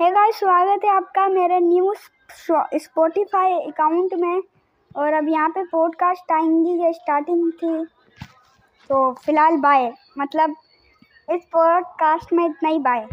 Hey guys स्वागत है आपका मेरे न्यू स्पॉटिफाई अकाउंट में। और अब यहाँ पे पॉडकास्ट आएँगी, ये स्टार्टिंग थी। तो फ़िलहाल बाय मतलब इस पॉडकास्ट में इतना ही बाय